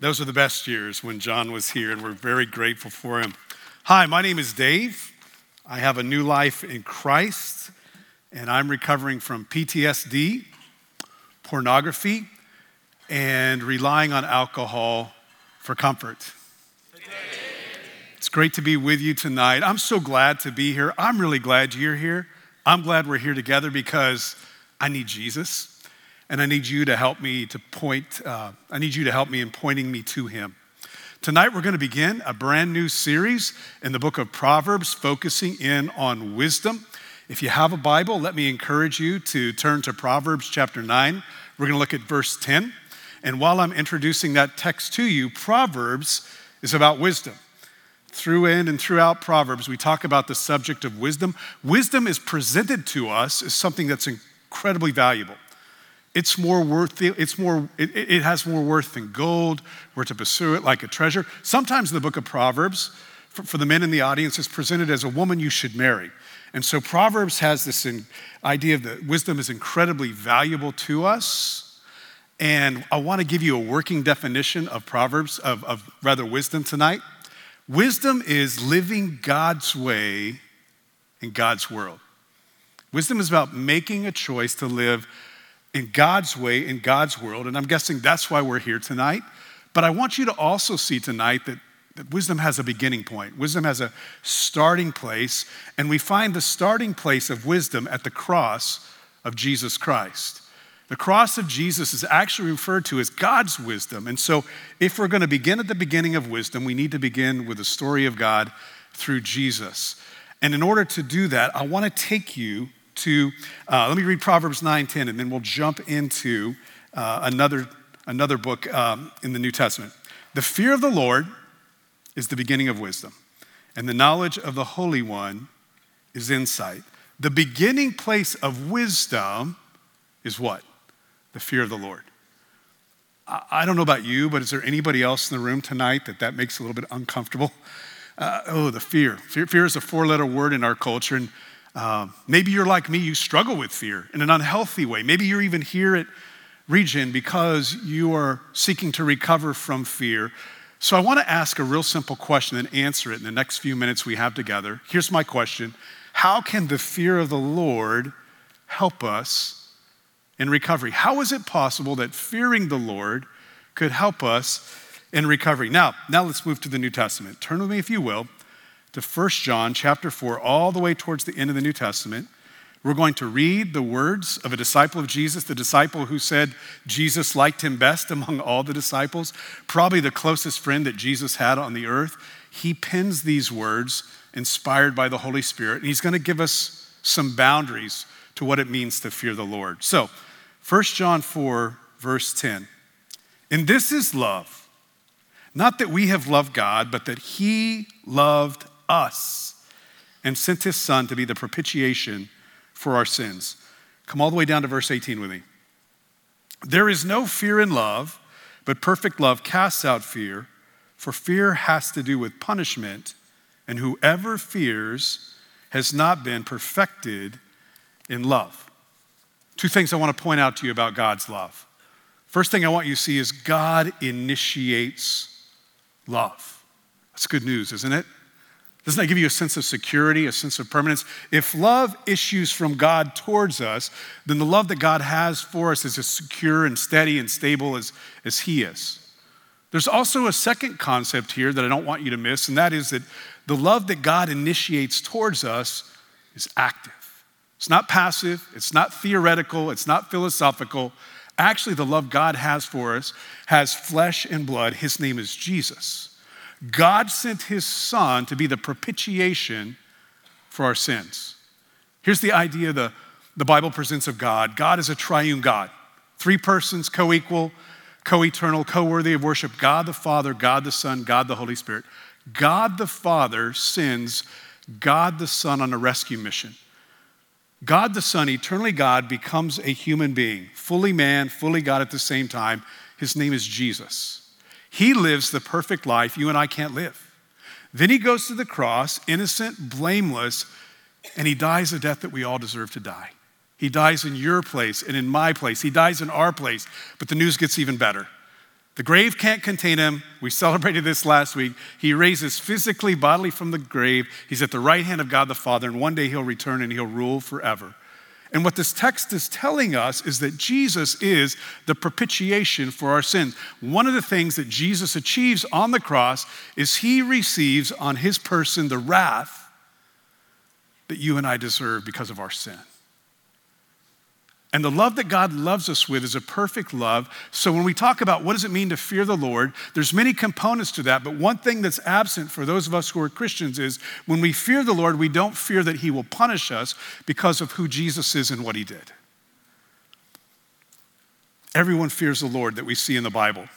Those are the best years when John was here, and we're very grateful for him. Hi, my name is Dave. I have a new life in Christ, and I'm recovering from PTSD, pornography, and relying on alcohol for comfort. It's great to be with you tonight. I'm so glad to be here. I'm really glad you're here. I'm glad we're here together because I need Jesus, and I need you to help me to point, uh, I need you to help me in pointing me to him. Tonight, we're going to begin a brand new series in the book of Proverbs, focusing in on wisdom. If you have a Bible, let me encourage you to turn to Proverbs chapter 9. We're going to look at verse 10. And while I'm introducing that text to you, Proverbs is about wisdom through in and throughout Proverbs, we talk about the subject of wisdom. Wisdom is presented to us as something that's incredibly valuable. It's more worth, it's more, it, it has more worth than gold. We're to pursue it like a treasure. Sometimes the book of Proverbs, for, for the men in the audience, is presented as a woman you should marry. And so Proverbs has this idea that wisdom is incredibly valuable to us. And I want to give you a working definition of Proverbs, of, of rather wisdom tonight. Wisdom is living God's way in God's world. Wisdom is about making a choice to live in God's way in God's world. And I'm guessing that's why we're here tonight. But I want you to also see tonight that, that wisdom has a beginning point, wisdom has a starting place. And we find the starting place of wisdom at the cross of Jesus Christ. The cross of Jesus is actually referred to as God's wisdom. And so, if we're going to begin at the beginning of wisdom, we need to begin with the story of God through Jesus. And in order to do that, I want to take you to, uh, let me read Proverbs 9 10, and then we'll jump into uh, another, another book um, in the New Testament. The fear of the Lord is the beginning of wisdom, and the knowledge of the Holy One is insight. The beginning place of wisdom is what? the fear of the Lord. I don't know about you, but is there anybody else in the room tonight that that makes a little bit uncomfortable? Uh, oh, the fear. fear. Fear is a four letter word in our culture. And uh, maybe you're like me, you struggle with fear in an unhealthy way. Maybe you're even here at Regen because you are seeking to recover from fear. So I want to ask a real simple question and answer it in the next few minutes we have together. Here's my question How can the fear of the Lord help us in recovery. How is it possible that fearing the Lord could help us in recovery? Now, now let's move to the New Testament. Turn with me, if you will, to 1 John chapter 4, all the way towards the end of the New Testament. We're going to read the words of a disciple of Jesus, the disciple who said Jesus liked him best among all the disciples, probably the closest friend that Jesus had on the earth. He pens these words inspired by the Holy Spirit, and he's going to give us some boundaries to what it means to fear the Lord. So, 1 John 4, verse 10. And this is love. Not that we have loved God, but that He loved us and sent His Son to be the propitiation for our sins. Come all the way down to verse 18 with me. There is no fear in love, but perfect love casts out fear, for fear has to do with punishment, and whoever fears has not been perfected in love. Two things I want to point out to you about God's love. First thing I want you to see is God initiates love. That's good news, isn't it? Doesn't that give you a sense of security, a sense of permanence? If love issues from God towards us, then the love that God has for us is as secure and steady and stable as, as He is. There's also a second concept here that I don't want you to miss, and that is that the love that God initiates towards us is active. It's not passive, it's not theoretical, it's not philosophical. Actually, the love God has for us has flesh and blood. His name is Jesus. God sent his son to be the propitiation for our sins. Here's the idea the, the Bible presents of God God is a triune God, three persons, co equal, co eternal, co worthy of worship God the Father, God the Son, God the Holy Spirit. God the Father sends God the Son on a rescue mission. God the Son, eternally God, becomes a human being, fully man, fully God at the same time. His name is Jesus. He lives the perfect life you and I can't live. Then he goes to the cross, innocent, blameless, and he dies a death that we all deserve to die. He dies in your place and in my place. He dies in our place. But the news gets even better. The grave can't contain him. We celebrated this last week. He raises physically, bodily from the grave. He's at the right hand of God the Father, and one day he'll return and he'll rule forever. And what this text is telling us is that Jesus is the propitiation for our sins. One of the things that Jesus achieves on the cross is he receives on his person the wrath that you and I deserve because of our sin. And the love that God loves us with is a perfect love. So when we talk about what does it mean to fear the Lord, there's many components to that, but one thing that's absent for those of us who are Christians is when we fear the Lord, we don't fear that he will punish us because of who Jesus is and what he did. Everyone fears the Lord that we see in the Bible.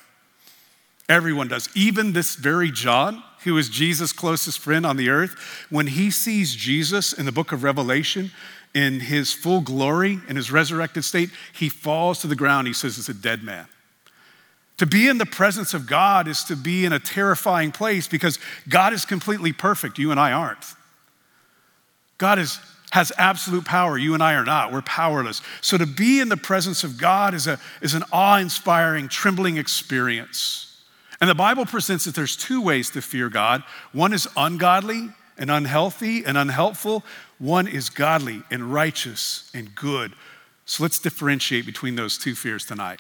Everyone does. Even this very John, who is Jesus' closest friend on the earth, when he sees Jesus in the book of Revelation, in his full glory, in his resurrected state, he falls to the ground. He says, It's a dead man. To be in the presence of God is to be in a terrifying place because God is completely perfect. You and I aren't. God is, has absolute power. You and I are not. We're powerless. So to be in the presence of God is, a, is an awe inspiring, trembling experience. And the Bible presents that there's two ways to fear God one is ungodly and unhealthy and unhelpful, one is godly and righteous and good. So let's differentiate between those two fears tonight.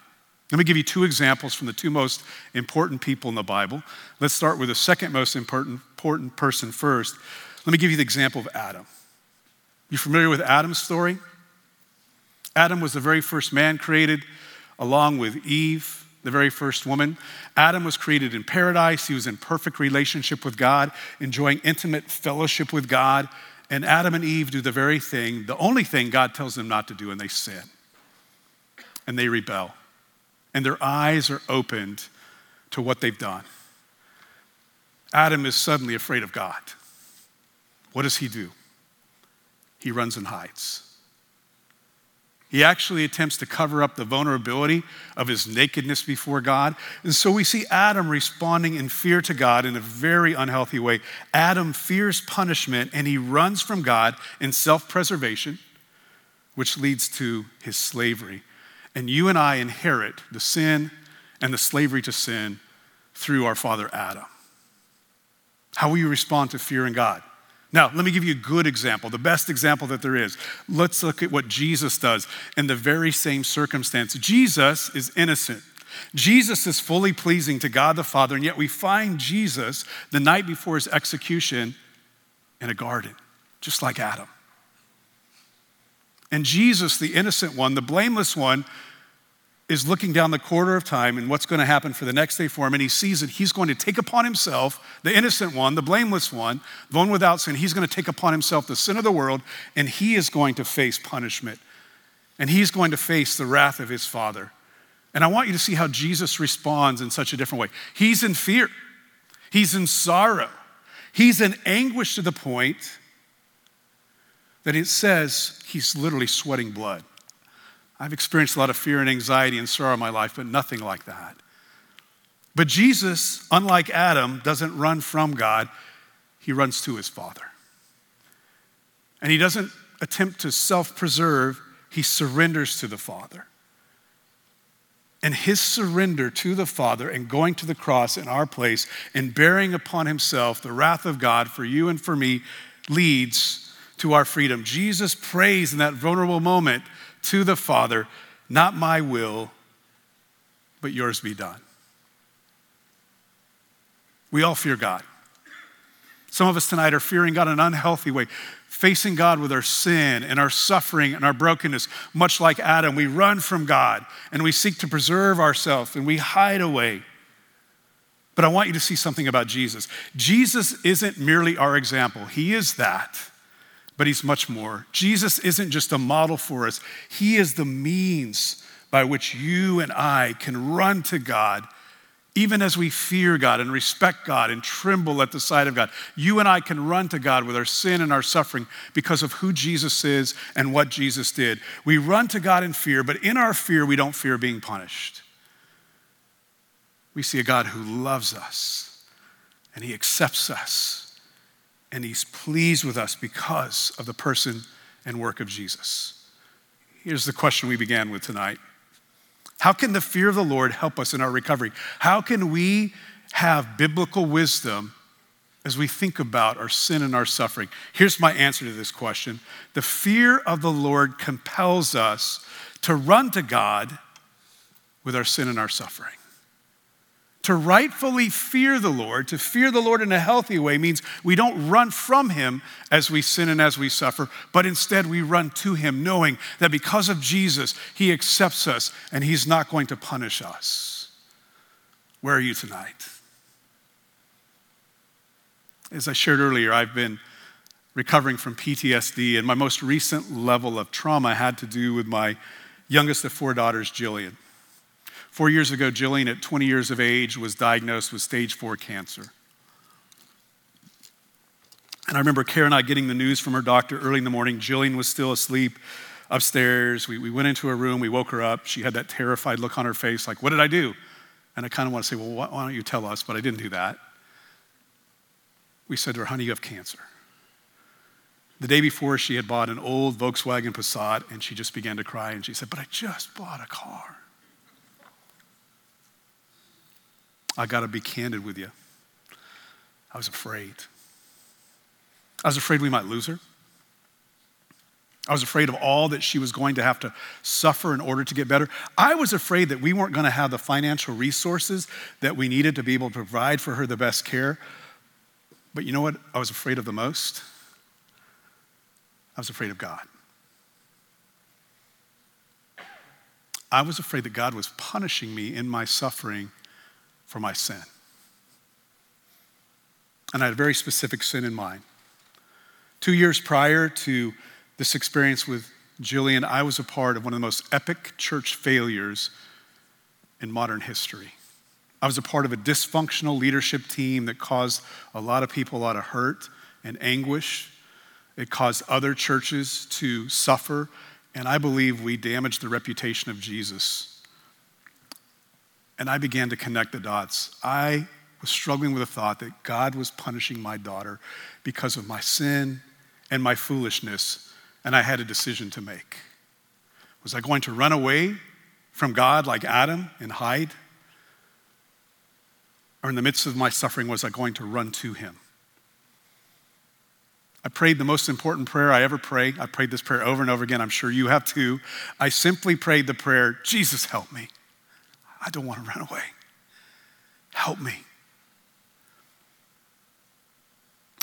Let me give you two examples from the two most important people in the Bible. Let's start with the second most important, important person first. Let me give you the example of Adam. You familiar with Adam's story? Adam was the very first man created, along with Eve the very first woman. Adam was created in paradise. He was in perfect relationship with God, enjoying intimate fellowship with God. And Adam and Eve do the very thing, the only thing God tells them not to do, and they sin. And they rebel. And their eyes are opened to what they've done. Adam is suddenly afraid of God. What does he do? He runs and hides. He actually attempts to cover up the vulnerability of his nakedness before God. And so we see Adam responding in fear to God in a very unhealthy way. Adam fears punishment and he runs from God in self preservation, which leads to his slavery. And you and I inherit the sin and the slavery to sin through our father Adam. How will you respond to fear in God? Now, let me give you a good example, the best example that there is. Let's look at what Jesus does in the very same circumstance. Jesus is innocent. Jesus is fully pleasing to God the Father, and yet we find Jesus the night before his execution in a garden, just like Adam. And Jesus, the innocent one, the blameless one, is looking down the corridor of time and what's going to happen for the next day for him. And he sees that he's going to take upon himself, the innocent one, the blameless one, the one without sin, he's going to take upon himself the sin of the world, and he is going to face punishment. And he's going to face the wrath of his Father. And I want you to see how Jesus responds in such a different way. He's in fear, he's in sorrow, he's in anguish to the point that it says he's literally sweating blood. I've experienced a lot of fear and anxiety and sorrow in my life, but nothing like that. But Jesus, unlike Adam, doesn't run from God, he runs to his Father. And he doesn't attempt to self preserve, he surrenders to the Father. And his surrender to the Father and going to the cross in our place and bearing upon himself the wrath of God for you and for me leads to our freedom. Jesus prays in that vulnerable moment to the Father, Not my will, but yours be done. We all fear God. Some of us tonight are fearing God in an unhealthy way, facing God with our sin and our suffering and our brokenness, much like Adam. We run from God and we seek to preserve ourselves and we hide away. But I want you to see something about Jesus. Jesus isn't merely our example, He is that but he's much more. Jesus isn't just a model for us, he is the means by which you and I can run to God. Even as we fear God and respect God and tremble at the sight of God, you and I can run to God with our sin and our suffering because of who Jesus is and what Jesus did. We run to God in fear, but in our fear, we don't fear being punished. We see a God who loves us and he accepts us and he's pleased with us because of the person and work of Jesus. Here's the question we began with tonight How can the fear of the Lord help us in our recovery? How can we have biblical wisdom as we think about our sin and our suffering? Here's my answer to this question The fear of the Lord compels us to run to God with our sin and our suffering. To rightfully fear the Lord, to fear the Lord in a healthy way, means we don't run from Him as we sin and as we suffer, but instead we run to Him, knowing that because of Jesus, He accepts us and He's not going to punish us. Where are you tonight? As I shared earlier, I've been recovering from PTSD, and my most recent level of trauma had to do with my youngest of four daughters, Jillian. Four years ago, Jillian, at 20 years of age, was diagnosed with stage four cancer. And I remember Karen and I getting the news from her doctor early in the morning. Jillian was still asleep upstairs. We, we went into her room, we woke her up. She had that terrified look on her face, like, What did I do? And I kind of want to say, Well, why, why don't you tell us? But I didn't do that. We said to her, Honey, you have cancer. The day before, she had bought an old Volkswagen Passat, and she just began to cry. And she said, But I just bought a car. I got to be candid with you. I was afraid. I was afraid we might lose her. I was afraid of all that she was going to have to suffer in order to get better. I was afraid that we weren't going to have the financial resources that we needed to be able to provide for her the best care. But you know what I was afraid of the most? I was afraid of God. I was afraid that God was punishing me in my suffering for my sin. And I had a very specific sin in mind. Two years prior to this experience with Jillian, I was a part of one of the most epic church failures in modern history. I was a part of a dysfunctional leadership team that caused a lot of people a lot of hurt and anguish. It caused other churches to suffer, and I believe we damaged the reputation of Jesus and I began to connect the dots. I was struggling with the thought that God was punishing my daughter because of my sin and my foolishness, and I had a decision to make. Was I going to run away from God like Adam and hide? Or in the midst of my suffering, was I going to run to Him? I prayed the most important prayer I ever prayed. I prayed this prayer over and over again. I'm sure you have too. I simply prayed the prayer Jesus, help me. I don't want to run away. Help me.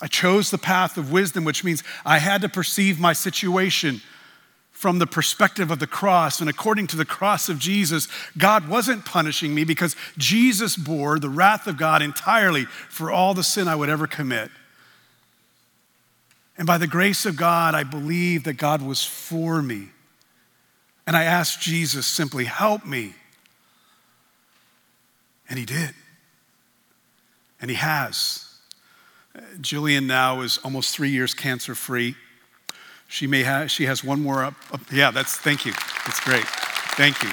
I chose the path of wisdom, which means I had to perceive my situation from the perspective of the cross. And according to the cross of Jesus, God wasn't punishing me because Jesus bore the wrath of God entirely for all the sin I would ever commit. And by the grace of God, I believe that God was for me. And I asked Jesus simply, help me. And he did. And he has. Jillian now is almost three years cancer free. She may have, she has one more up, up. Yeah, that's, thank you. That's great. Thank you.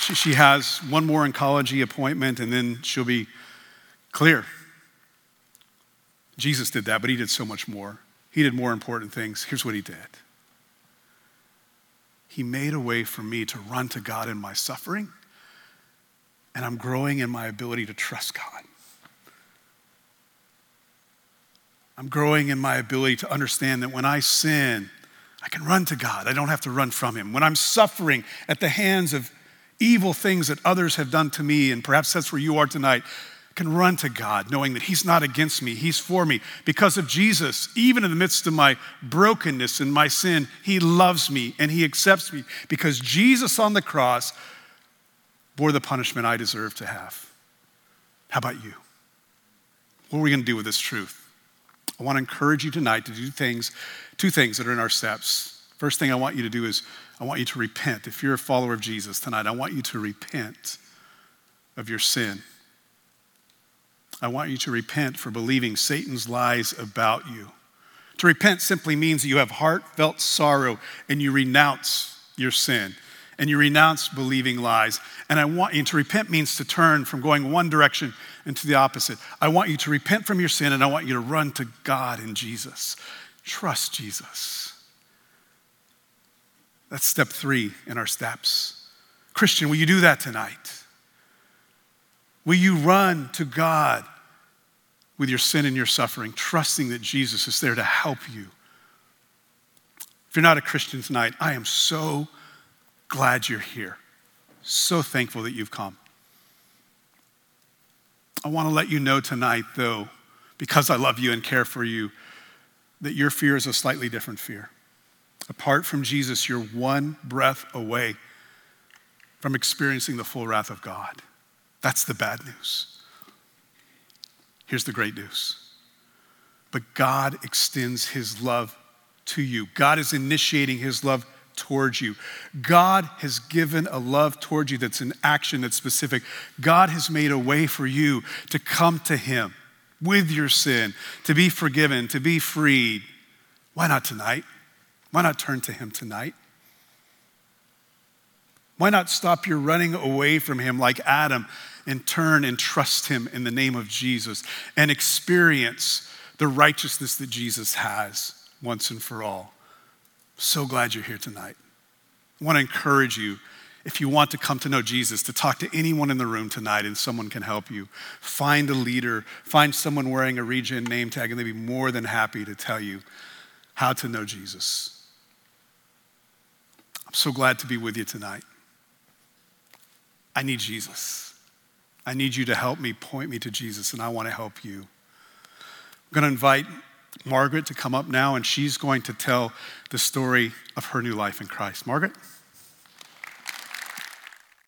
She, she has one more oncology appointment and then she'll be clear. Jesus did that, but he did so much more. He did more important things. Here's what he did He made a way for me to run to God in my suffering and I'm growing in my ability to trust God. I'm growing in my ability to understand that when I sin, I can run to God. I don't have to run from Him. When I'm suffering at the hands of evil things that others have done to me, and perhaps that's where you are tonight, I can run to God knowing that He's not against me, He's for me. Because of Jesus, even in the midst of my brokenness and my sin, He loves me and He accepts me because Jesus on the cross bore the punishment I deserve to have. How about you? What are we going to do with this truth? I want to encourage you tonight to do things, two things that are in our steps. First thing I want you to do is I want you to repent. If you're a follower of Jesus tonight, I want you to repent of your sin. I want you to repent for believing Satan's lies about you. To repent simply means that you have heartfelt sorrow and you renounce your sin and you renounce believing lies. And I want you to repent means to turn from going one direction into the opposite. I want you to repent from your sin and I want you to run to God in Jesus. Trust Jesus. That's step three in our steps. Christian, will you do that tonight? Will you run to God with your sin and your suffering, trusting that Jesus is there to help you? If you're not a Christian tonight, I am so glad you're here. So thankful that you've come. I want to let you know tonight, though, because I love you and care for you, that your fear is a slightly different fear. Apart from Jesus, you're one breath away from experiencing the full wrath of God. That's the bad news. Here's the great news. But God extends his love to you. God is initiating his love towards you. God has given a love towards you that's an action that's specific. God has made a way for you to come to him with your sin, to be forgiven, to be freed. Why not tonight? Why not turn to him tonight? Why not stop your running away from him like Adam and turn and trust him in the name of Jesus and experience the righteousness that Jesus has? once and for all. So glad you're here tonight. I want to encourage you, if you want to come to know Jesus, to talk to anyone in the room tonight and someone can help you. Find a leader, find someone wearing a Regen name tag, and they'd be more than happy to tell you how to know Jesus. I'm so glad to be with you tonight. I need Jesus. I need you to help me point me to Jesus, and I want to help you. I'm going to invite Margaret to come up now, and she's going to tell the story of her new life in Christ. Margaret?